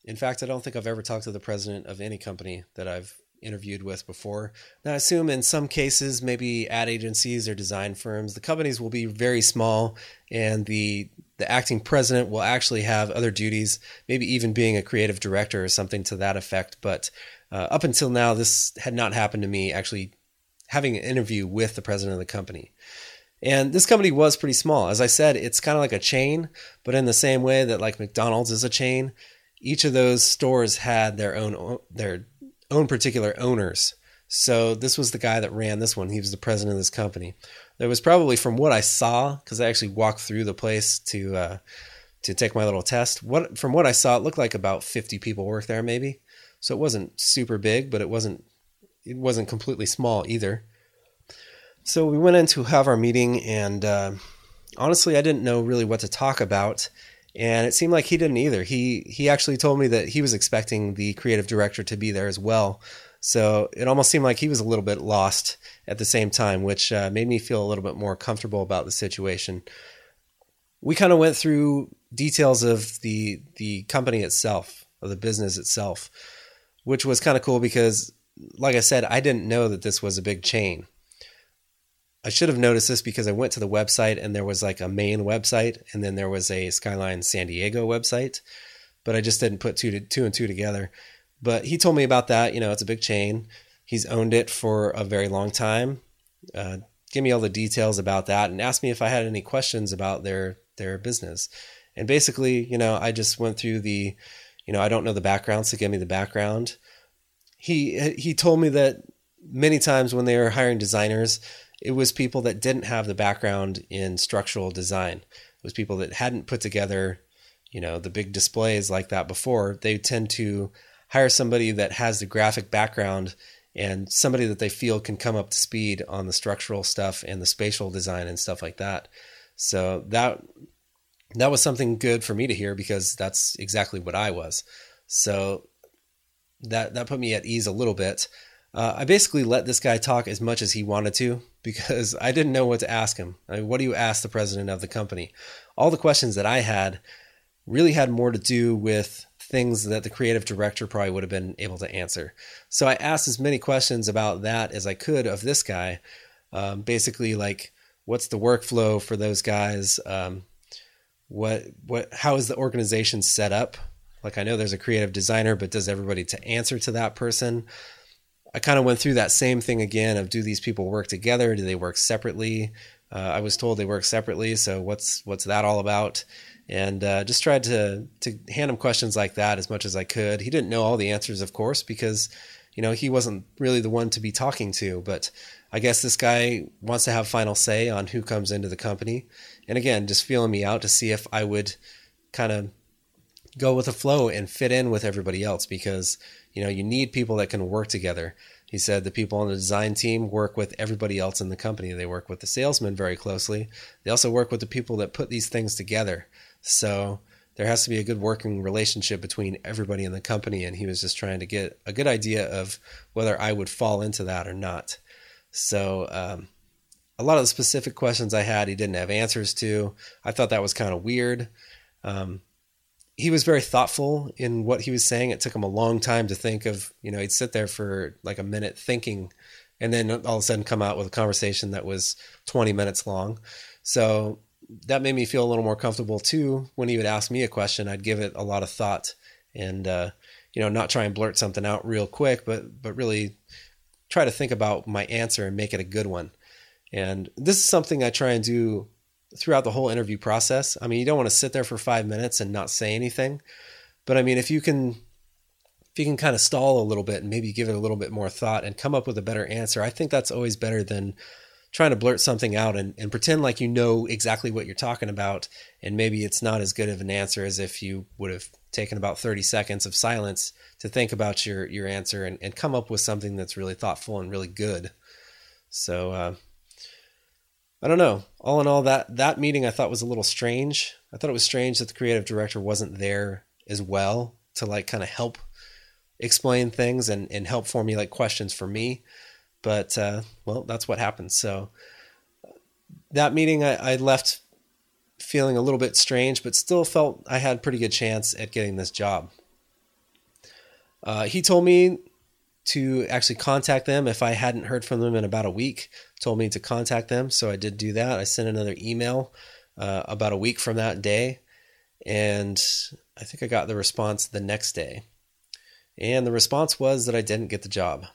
In fact, I don't think I've ever talked to the president of any company that I've interviewed with before. Now, I assume in some cases, maybe ad agencies or design firms, the companies will be very small, and the the acting president will actually have other duties, maybe even being a creative director or something to that effect. But uh, up until now, this had not happened to me. Actually, having an interview with the president of the company. And this company was pretty small. As I said, it's kind of like a chain, but in the same way that like McDonald's is a chain, each of those stores had their own their own particular owners. So this was the guy that ran this one. He was the president of this company. There was probably, from what I saw, because I actually walked through the place to uh, to take my little test. What from what I saw, it looked like about fifty people worked there, maybe. So it wasn't super big, but it wasn't it wasn't completely small either. So we went in to have our meeting, and uh, honestly, I didn't know really what to talk about and it seemed like he didn't either. He he actually told me that he was expecting the creative director to be there as well. So it almost seemed like he was a little bit lost at the same time, which uh, made me feel a little bit more comfortable about the situation. We kind of went through details of the the company itself, of the business itself, which was kind of cool because, like I said, I didn't know that this was a big chain. I should have noticed this because I went to the website and there was like a main website and then there was a Skyline San Diego website, but I just didn't put two to, two and two together. But he told me about that. You know, it's a big chain. He's owned it for a very long time. Uh, give me all the details about that and asked me if I had any questions about their their business. And basically, you know, I just went through the, you know, I don't know the background, so give me the background. He he told me that many times when they were hiring designers, it was people that didn't have the background in structural design. It was people that hadn't put together, you know, the big displays like that before. They tend to hire somebody that has the graphic background and somebody that they feel can come up to speed on the structural stuff and the spatial design and stuff like that. So that that was something good for me to hear because that's exactly what I was. So that that put me at ease a little bit. Uh, I basically let this guy talk as much as he wanted to because I didn't know what to ask him. I mean, what do you ask the president of the company? All the questions that I had really had more to do with things that the creative director probably would have been able to answer. So I asked as many questions about that as I could of this guy. Um, basically, like, what's the workflow for those guys? Um, what what how is the organization set up? Like I know there's a creative designer, but does everybody to answer to that person? I kind of went through that same thing again of do these people work together? Do they work separately? Uh, I was told they work separately, so what's what's that all about? And uh, just tried to to hand him questions like that as much as I could. He didn't know all the answers, of course, because you know he wasn't really the one to be talking to. But I guess this guy wants to have final say on who comes into the company. And again, just feeling me out to see if I would kind of go with the flow and fit in with everybody else because you know you need people that can work together he said the people on the design team work with everybody else in the company. They work with the salesmen very closely. They also work with the people that put these things together. So there has to be a good working relationship between everybody in the company. And he was just trying to get a good idea of whether I would fall into that or not. So, um, a lot of the specific questions I had, he didn't have answers to. I thought that was kind of weird. Um, he was very thoughtful in what he was saying. It took him a long time to think of, you know, he'd sit there for like a minute thinking and then all of a sudden come out with a conversation that was 20 minutes long. So that made me feel a little more comfortable too. When he would ask me a question, I'd give it a lot of thought and, uh, you know, not try and blurt something out real quick, but, but really try to think about my answer and make it a good one. And this is something I try and do throughout the whole interview process. I mean, you don't want to sit there for five minutes and not say anything, but I mean, if you can, if you can kind of stall a little bit and maybe give it a little bit more thought and come up with a better answer, I think that's always better than trying to blurt something out and, and pretend like you know exactly what you're talking about. And maybe it's not as good of an answer as if you would have taken about 30 seconds of silence to think about your, your answer and, and come up with something that's really thoughtful and really good. So, uh, I don't know. All in all, that that meeting I thought was a little strange. I thought it was strange that the creative director wasn't there as well to like kind of help explain things and, and help formulate questions for me. But uh, well, that's what happened. So that meeting I, I left feeling a little bit strange, but still felt I had pretty good chance at getting this job. Uh, he told me to actually contact them if I hadn't heard from them in about a week. Told me to contact them, so I did do that. I sent another email uh, about a week from that day, and I think I got the response the next day. And the response was that I didn't get the job.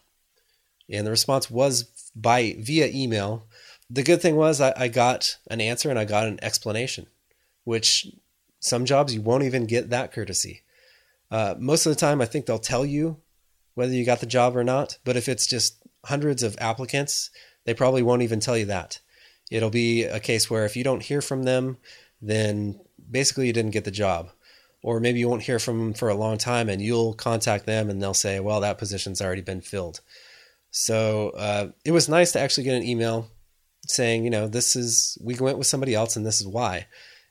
And the response was by via email. The good thing was I, I got an answer and I got an explanation, which some jobs you won't even get that courtesy. Uh, most of the time, I think they'll tell you whether you got the job or not. But if it's just hundreds of applicants, they probably won't even tell you that. It'll be a case where if you don't hear from them, then basically you didn't get the job. Or maybe you won't hear from them for a long time and you'll contact them and they'll say, well, that position's already been filled. So uh, it was nice to actually get an email saying, you know, this is, we went with somebody else and this is why.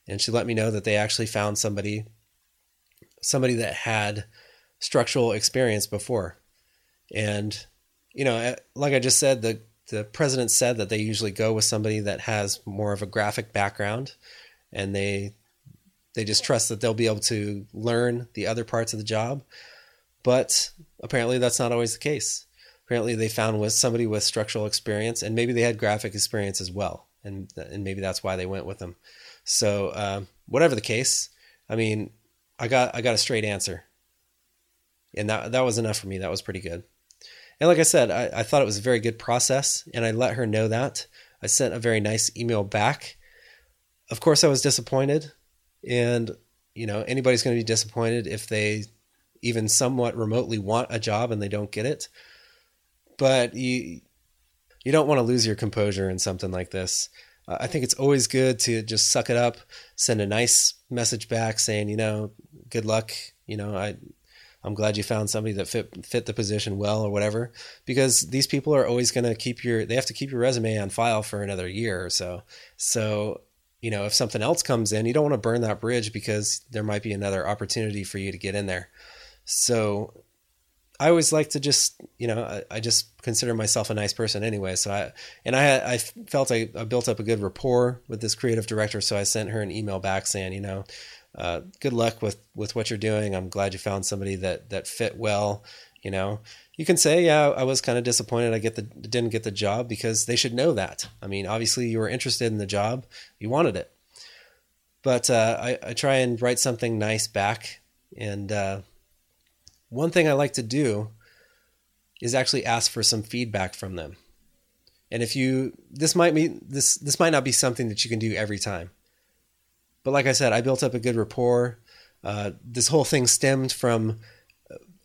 And she let me know that they actually found somebody, somebody that had structural experience before. And, you know, eh, like I just said, the, the president said that they usually go with somebody that has more of a graphic background and they they just trust that they'll be able to learn the other parts of the job. But apparently that's not always the case. Apparently they found with somebody with structural experience and maybe they had graphic experience as well. And, and maybe that's why they went with them. So, uh, whatever the case, I mean, I got, I got a straight answer and that that was enough for me. That was pretty good. And like I said, I, I thought it was a very good process, and I let her know that. I sent a very nice email back. Of course, I was disappointed, and you know anybody's going to be disappointed if they even somewhat remotely want a job and they don't get it. But you you don't want to lose your composure in something like this. Uh, I think it's always good to just suck it up, send a nice message back saying, you know, good luck. You know, I I'm glad you found somebody that fit fit the position well or whatever because these people are always going to keep your they have to keep your resume on file for another year or so. So, you know, if something else comes in, you don't want to burn that bridge because there might be another opportunity for you to get in there. So, I always like to just, you know, I, I just consider myself a nice person anyway. So I, and I, I felt I, I built up a good rapport with this creative director. So I sent her an email back saying, you know, uh, good luck with with what you're doing. I'm glad you found somebody that that fit well, you know, you can say, yeah, I was kind of disappointed I get the didn't get the job because they should know that. I mean, obviously you were interested in the job, you wanted it. But uh, I, I, try and write something nice back. And uh, one thing I like to do is actually ask for some feedback from them. And if you this might be this this might not be something that you can do every time. But like I said, I built up a good rapport. Uh, this whole thing stemmed from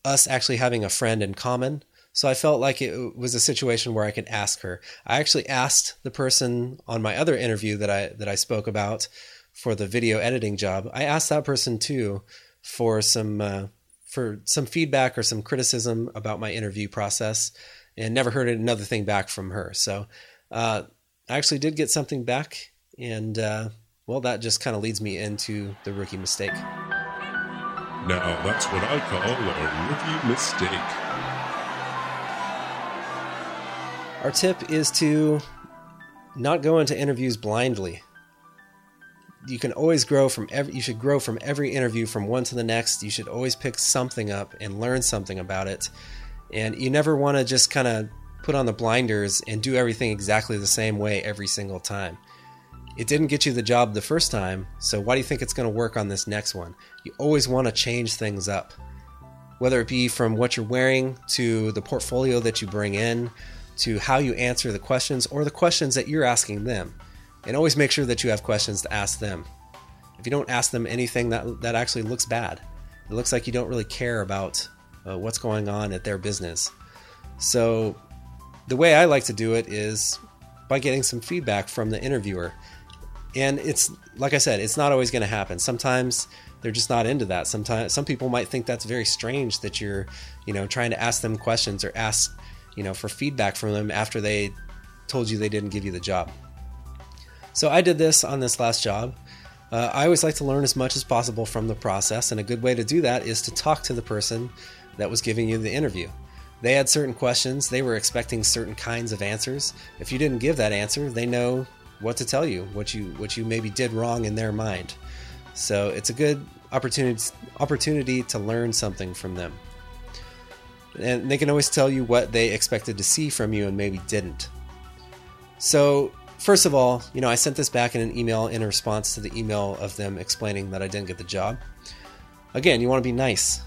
us actually having a friend in common. So I felt like it was a situation where I could ask her. I actually asked the person on my other interview that I that I spoke about for the video editing job. I asked that person too for some uh, for some feedback or some criticism about my interview process, and never heard another thing back from her. So uh, I actually did get something back, and uh, well, that just kind of leads me into the rookie mistake.
Now, that's what I call a rookie mistake.
Our tip is to not go into interviews blindly. You can always grow from every you should grow from every interview from one to the next. You should always pick something up and learn something about it. And you never want to just kind of put on the blinders and do everything exactly the same way every single time. It didn't get you the job the first time, so why do you think it's going to work on this next one? You always want to change things up. Whether it be from what you're wearing to the portfolio that you bring in to how you answer the questions or the questions that you're asking them. And always make sure that you have questions to ask them. If you don't ask them anything, that, that actually looks bad. It looks like you don't really care about uh, what's going on at their business. So, the way I like to do it is by getting some feedback from the interviewer and it's like I said, it's not always going to happen. Sometimes they're just not into that. Sometimes some people might think that's very strange that you're, you know, trying to ask them questions or ask, you know, for feedback from them after they told you they didn't give you the job. So I did this on this last job. Uh, I always like to learn as much as possible from the process, and a good way to do that is to talk to the person that was giving you the interview. They had certain questions, they were expecting certain kinds of answers. If you didn't give that answer, they know what to tell you, what you what you maybe did wrong in their mind. So it's a good opportunity opportunity to learn something from them. And they can always tell you what they expected to see from you and maybe didn't. So first of all, you know, I sent this back in an email in response to the email of them explaining that I didn't get the job. Again, you want to be nice.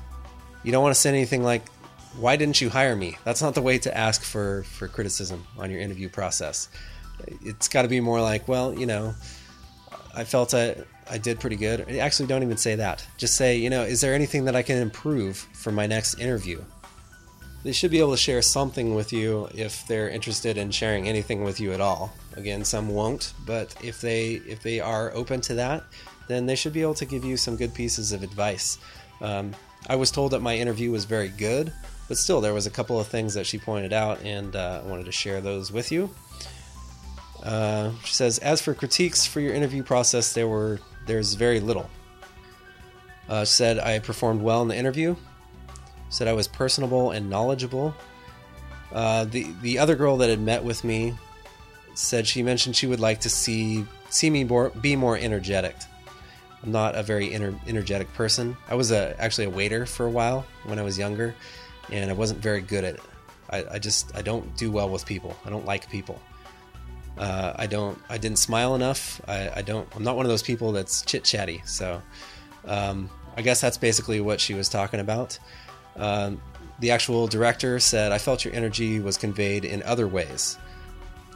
You don't want to send anything like, "Why didn't you hire me?" That's not the way to ask for for criticism on your interview process it's got to be more like, well, you know, I felt I, I did pretty good. Actually, don't even say that. Just say, you know, is there anything that I can improve for my next interview? They should be able to share something with you if they're interested in sharing anything with you at all. Again, some won't, but if they if they are open to that, then they should be able to give you some good pieces of advice. Um, I was told that my interview was very good, but still, there was a couple of things that she pointed out, and uh, I wanted to share those with you. Uh, she says, as for critiques for your interview process, there were there's very little. Uh, she said I performed well in the interview. Said I was personable and knowledgeable. Uh, the the other girl that had met with me said she mentioned she would like to see see me more be more energetic. I'm not a very ener- energetic person. I was a actually a waiter for a while when I was younger, and I wasn't very good at it. I, I just I don't do well with people. I don't like people. Uh, I don't. I didn't smile enough. I, I, don't. I'm not one of those people that's chit chatty. So, um, I guess that's basically what she was talking about. Um, the actual director said, "I felt your energy was conveyed in other ways."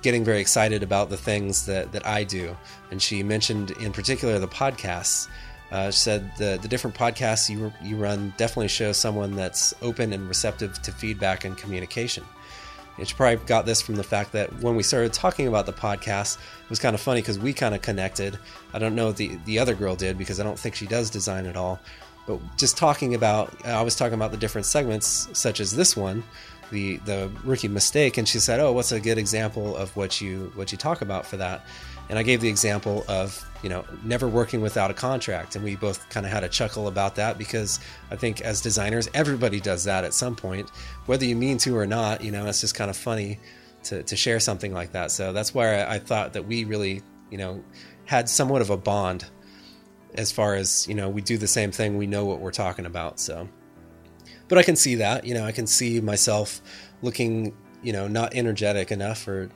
Getting very excited about the things that, that I do, and she mentioned in particular the podcasts. Uh, said the the different podcasts you you run definitely show someone that's open and receptive to feedback and communication. And she probably got this from the fact that when we started talking about the podcast, it was kind of funny because we kind of connected. I don't know if the, the other girl did because I don't think she does design at all. But just talking about, I was talking about the different segments, such as this one, the the rookie mistake, and she said, "Oh, what's a good example of what you what you talk about for that?" And I gave the example of you know never working without a contract, and we both kind of had a chuckle about that because I think as designers, everybody does that at some point, whether you mean to or not. You know, it's just kind of funny to to share something like that. So that's why I, I thought that we really you know had somewhat of a bond as far as you know we do the same thing, we know what we're talking about. So but I can see that. You know, I can see myself looking, you know, not energetic enough or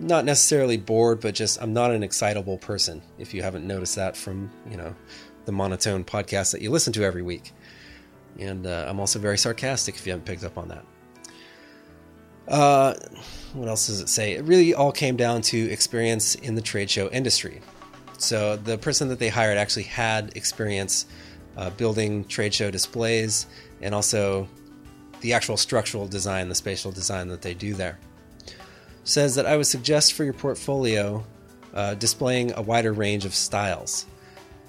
not necessarily bored, but just I'm not an excitable person. If you haven't noticed that from, you know, the monotone podcast that you listen to every week. And uh, I'm also very sarcastic if you haven't picked up on that. Uh, what else does it say? It really all came down to experience in the trade show industry. So the person that they hired actually had experience uh, building trade show displays and also the actual structural design, the spatial design that they do there. Says that I would suggest for your portfolio uh, displaying a wider range of styles.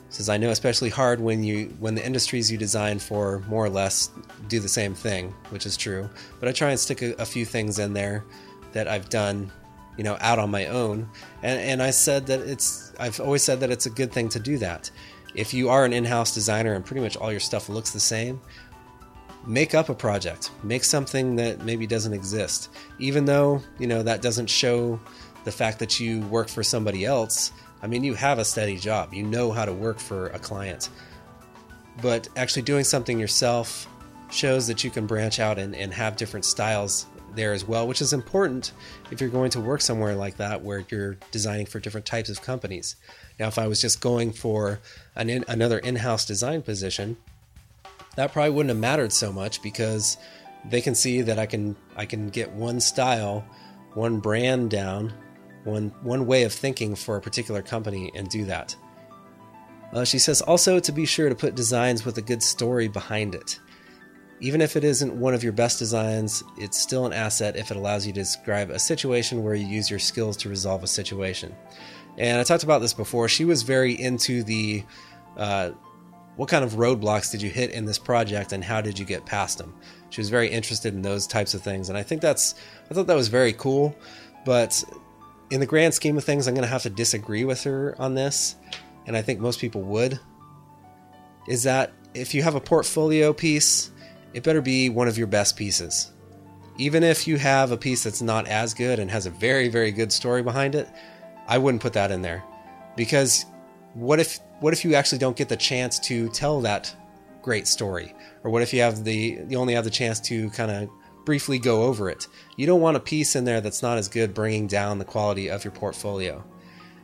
Says I know especially hard when you when the industries you design for more or less do the same thing, which is true. But I try and stick a, a few things in there that I've done, you know, out on my own. And and I said that it's I've always said that it's a good thing to do that. If you are an in-house designer and pretty much all your stuff looks the same, make up a project. Make something that maybe doesn't exist. Even though, you know, that doesn't show the fact that you work for somebody else. I mean, you have a steady job. You know how to work for a client. But actually doing something yourself shows that you can branch out and, and have different styles there as well, which is important if you're going to work somewhere like that where you're designing for different types of companies. Now, if I was just going for an in, another in-house design position, that probably wouldn't have mattered so much because they can see that I can I can get one style, one brand down, one one way of thinking for a particular company and do that. Uh, she says also to be sure to put designs with a good story behind it. Even if it isn't one of your best designs, it's still an asset if it allows you to describe a situation where you use your skills to resolve a situation. And I talked about this before. She was very into the uh, what kind of roadblocks did you hit in this project and how did you get past them? She was very interested in those types of things. And I think that's, I thought that was very cool. But in the grand scheme of things, I'm going to have to disagree with her on this. And I think most people would. Is that if you have a portfolio piece, it better be one of your best pieces. Even if you have a piece that's not as good and has a very, very good story behind it, I wouldn't put that in there. Because what if what if you actually don't get the chance to tell that great story? Or what if you have the you only have the chance to kind of briefly go over it? You don't want a piece in there that's not as good bringing down the quality of your portfolio.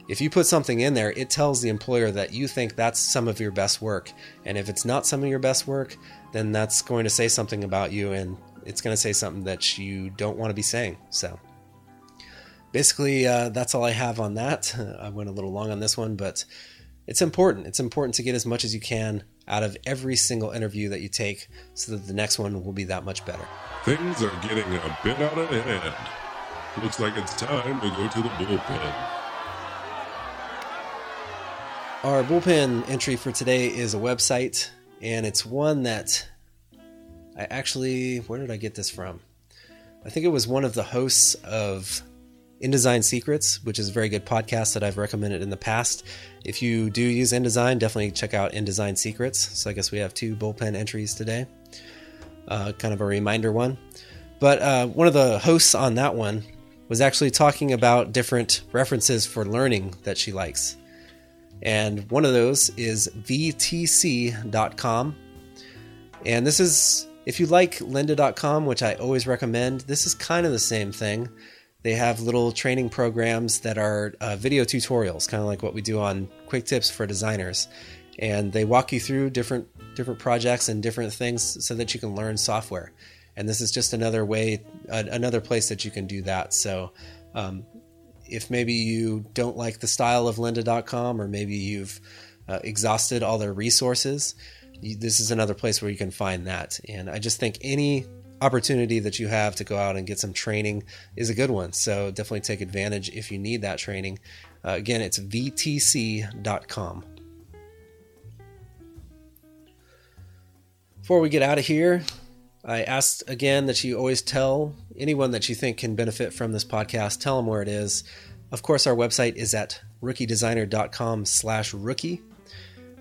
If you put something in there, it tells the employer that you think that's some of your best work. And if it's not some of your best work, then that's going to say something about you and it's going to say something that you don't want to be saying. So basically, uh, that's all I have on that. (laughs) I went a little long on this one, but it's important. It's important to get as much as you can out of every single interview that you take so that the next one will be that much better.
Things are getting a bit out of hand. Looks like it's time to go to the bullpen.
Our bullpen entry for today is a website, and it's one that I actually, where did I get this from? I think it was one of the hosts of InDesign Secrets, which is a very good podcast that I've recommended in the past. If you do use InDesign, definitely check out InDesign Secrets. So I guess we have two bullpen entries today. Uh, kind of a reminder one. But uh, one of the hosts on that one was actually talking about different references for learning that she likes. And one of those is VTC.com. And this is, if you like lynda.com, which I always recommend, this is kind of the same thing. They have little training programs that are uh, video tutorials, kind of like what we do on Quick Tips for Designers, and they walk you through different different projects and different things so that you can learn software. And this is just another way, another place that you can do that. So, um, if maybe you don't like the style of lynda.com or maybe you've uh, exhausted all their resources, this is another place where you can find that. And I just think any opportunity that you have to go out and get some training is a good one. So definitely take advantage if you need that training. Uh, again, it's vtc.com. Before we get out of here, I asked again that you always tell anyone that you think can benefit from this podcast, tell them where it is. Of course, our website is at rookiedesigner.com slash rookie.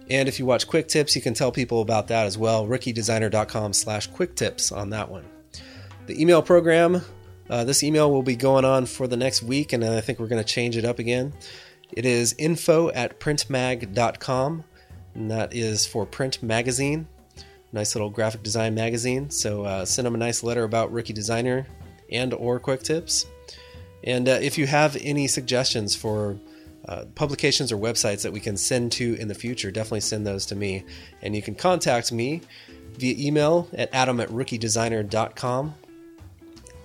And if you watch Quick Tips, you can tell people about that as well. rookiedesigner.com slash quick tips on that one. The email program, uh, this email will be going on for the next week, and I think we're going to change it up again. It is info at printmag.com, and that is for print magazine. nice little graphic design magazine. So uh, send them a nice letter about Rookie Designer and or Quick Tips. And uh, if you have any suggestions for uh, publications or websites that we can send to in the future, definitely send those to me. And you can contact me via email at adam at rookiedesigner.com,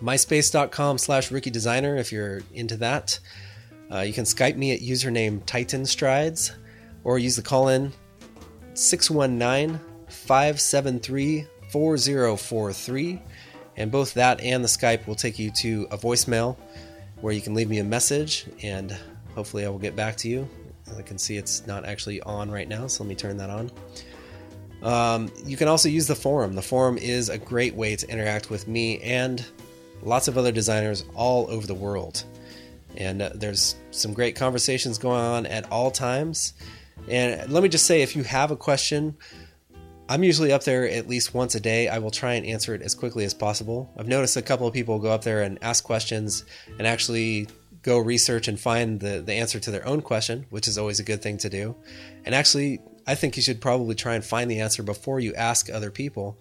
myspace.com slash rookiedesigner if you're into that. Uh, you can Skype me at username TitanStrides or use the call in 619 573 4043. And both that and the Skype will take you to a voicemail where you can leave me a message and hopefully I will get back to you. I can see it's not actually on right now, so let me turn that on. Um, you can also use the forum. The forum is a great way to interact with me and lots of other designers all over the world. And uh, there's some great conversations going on at all times. And let me just say if you have a question, I'm usually up there at least once a day. I will try and answer it as quickly as possible. I've noticed a couple of people go up there and ask questions and actually go research and find the, the answer to their own question, which is always a good thing to do. And actually, I think you should probably try and find the answer before you ask other people.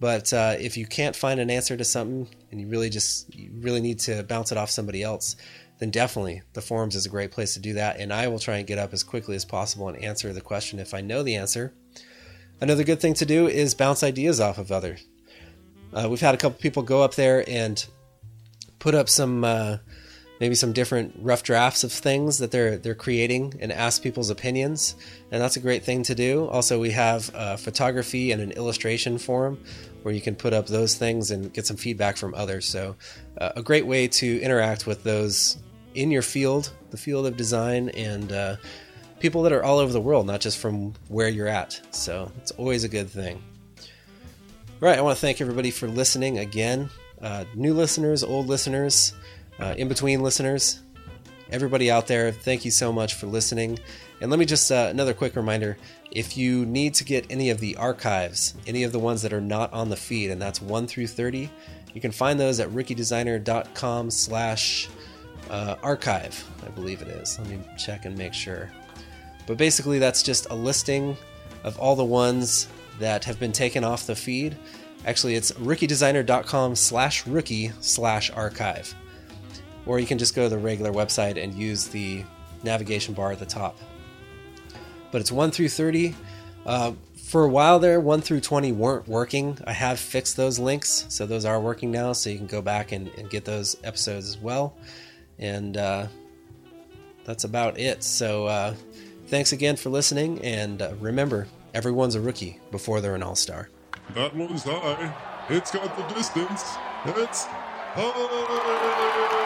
But uh, if you can't find an answer to something and you really just you really need to bounce it off somebody else, then definitely the forums is a great place to do that. And I will try and get up as quickly as possible and answer the question if I know the answer. Another good thing to do is bounce ideas off of others. Uh, we've had a couple people go up there and put up some uh, maybe some different rough drafts of things that they're they're creating and ask people's opinions, and that's a great thing to do. Also, we have photography and an illustration forum where you can put up those things and get some feedback from others. So, uh, a great way to interact with those in your field, the field of design, and uh, people that are all over the world, not just from where you're at. So, it's always a good thing. Right, I want to thank everybody for listening again. Uh, new listeners, old listeners, uh, in between listeners, everybody out there, thank you so much for listening. And let me just uh, another quick reminder: if you need to get any of the archives, any of the ones that are not on the feed, and that's one through thirty, you can find those at rookiedesigner.com/slash uh, archive. I believe it is. Let me check and make sure. But basically, that's just a listing of all the ones that have been taken off the feed. Actually, it's rookiedesigner.com slash rookie slash archive or you can just go to the regular website and use the navigation bar at the top. But it's 1 through 30. Uh, for a while there, 1 through 20 weren't working. I have fixed those links, so those are working now, so you can go back and, and get those episodes as well. And uh, that's about it. So uh, thanks again for listening, and uh, remember, everyone's a rookie before they're an all star.
That one's high. It's got the distance. It's high.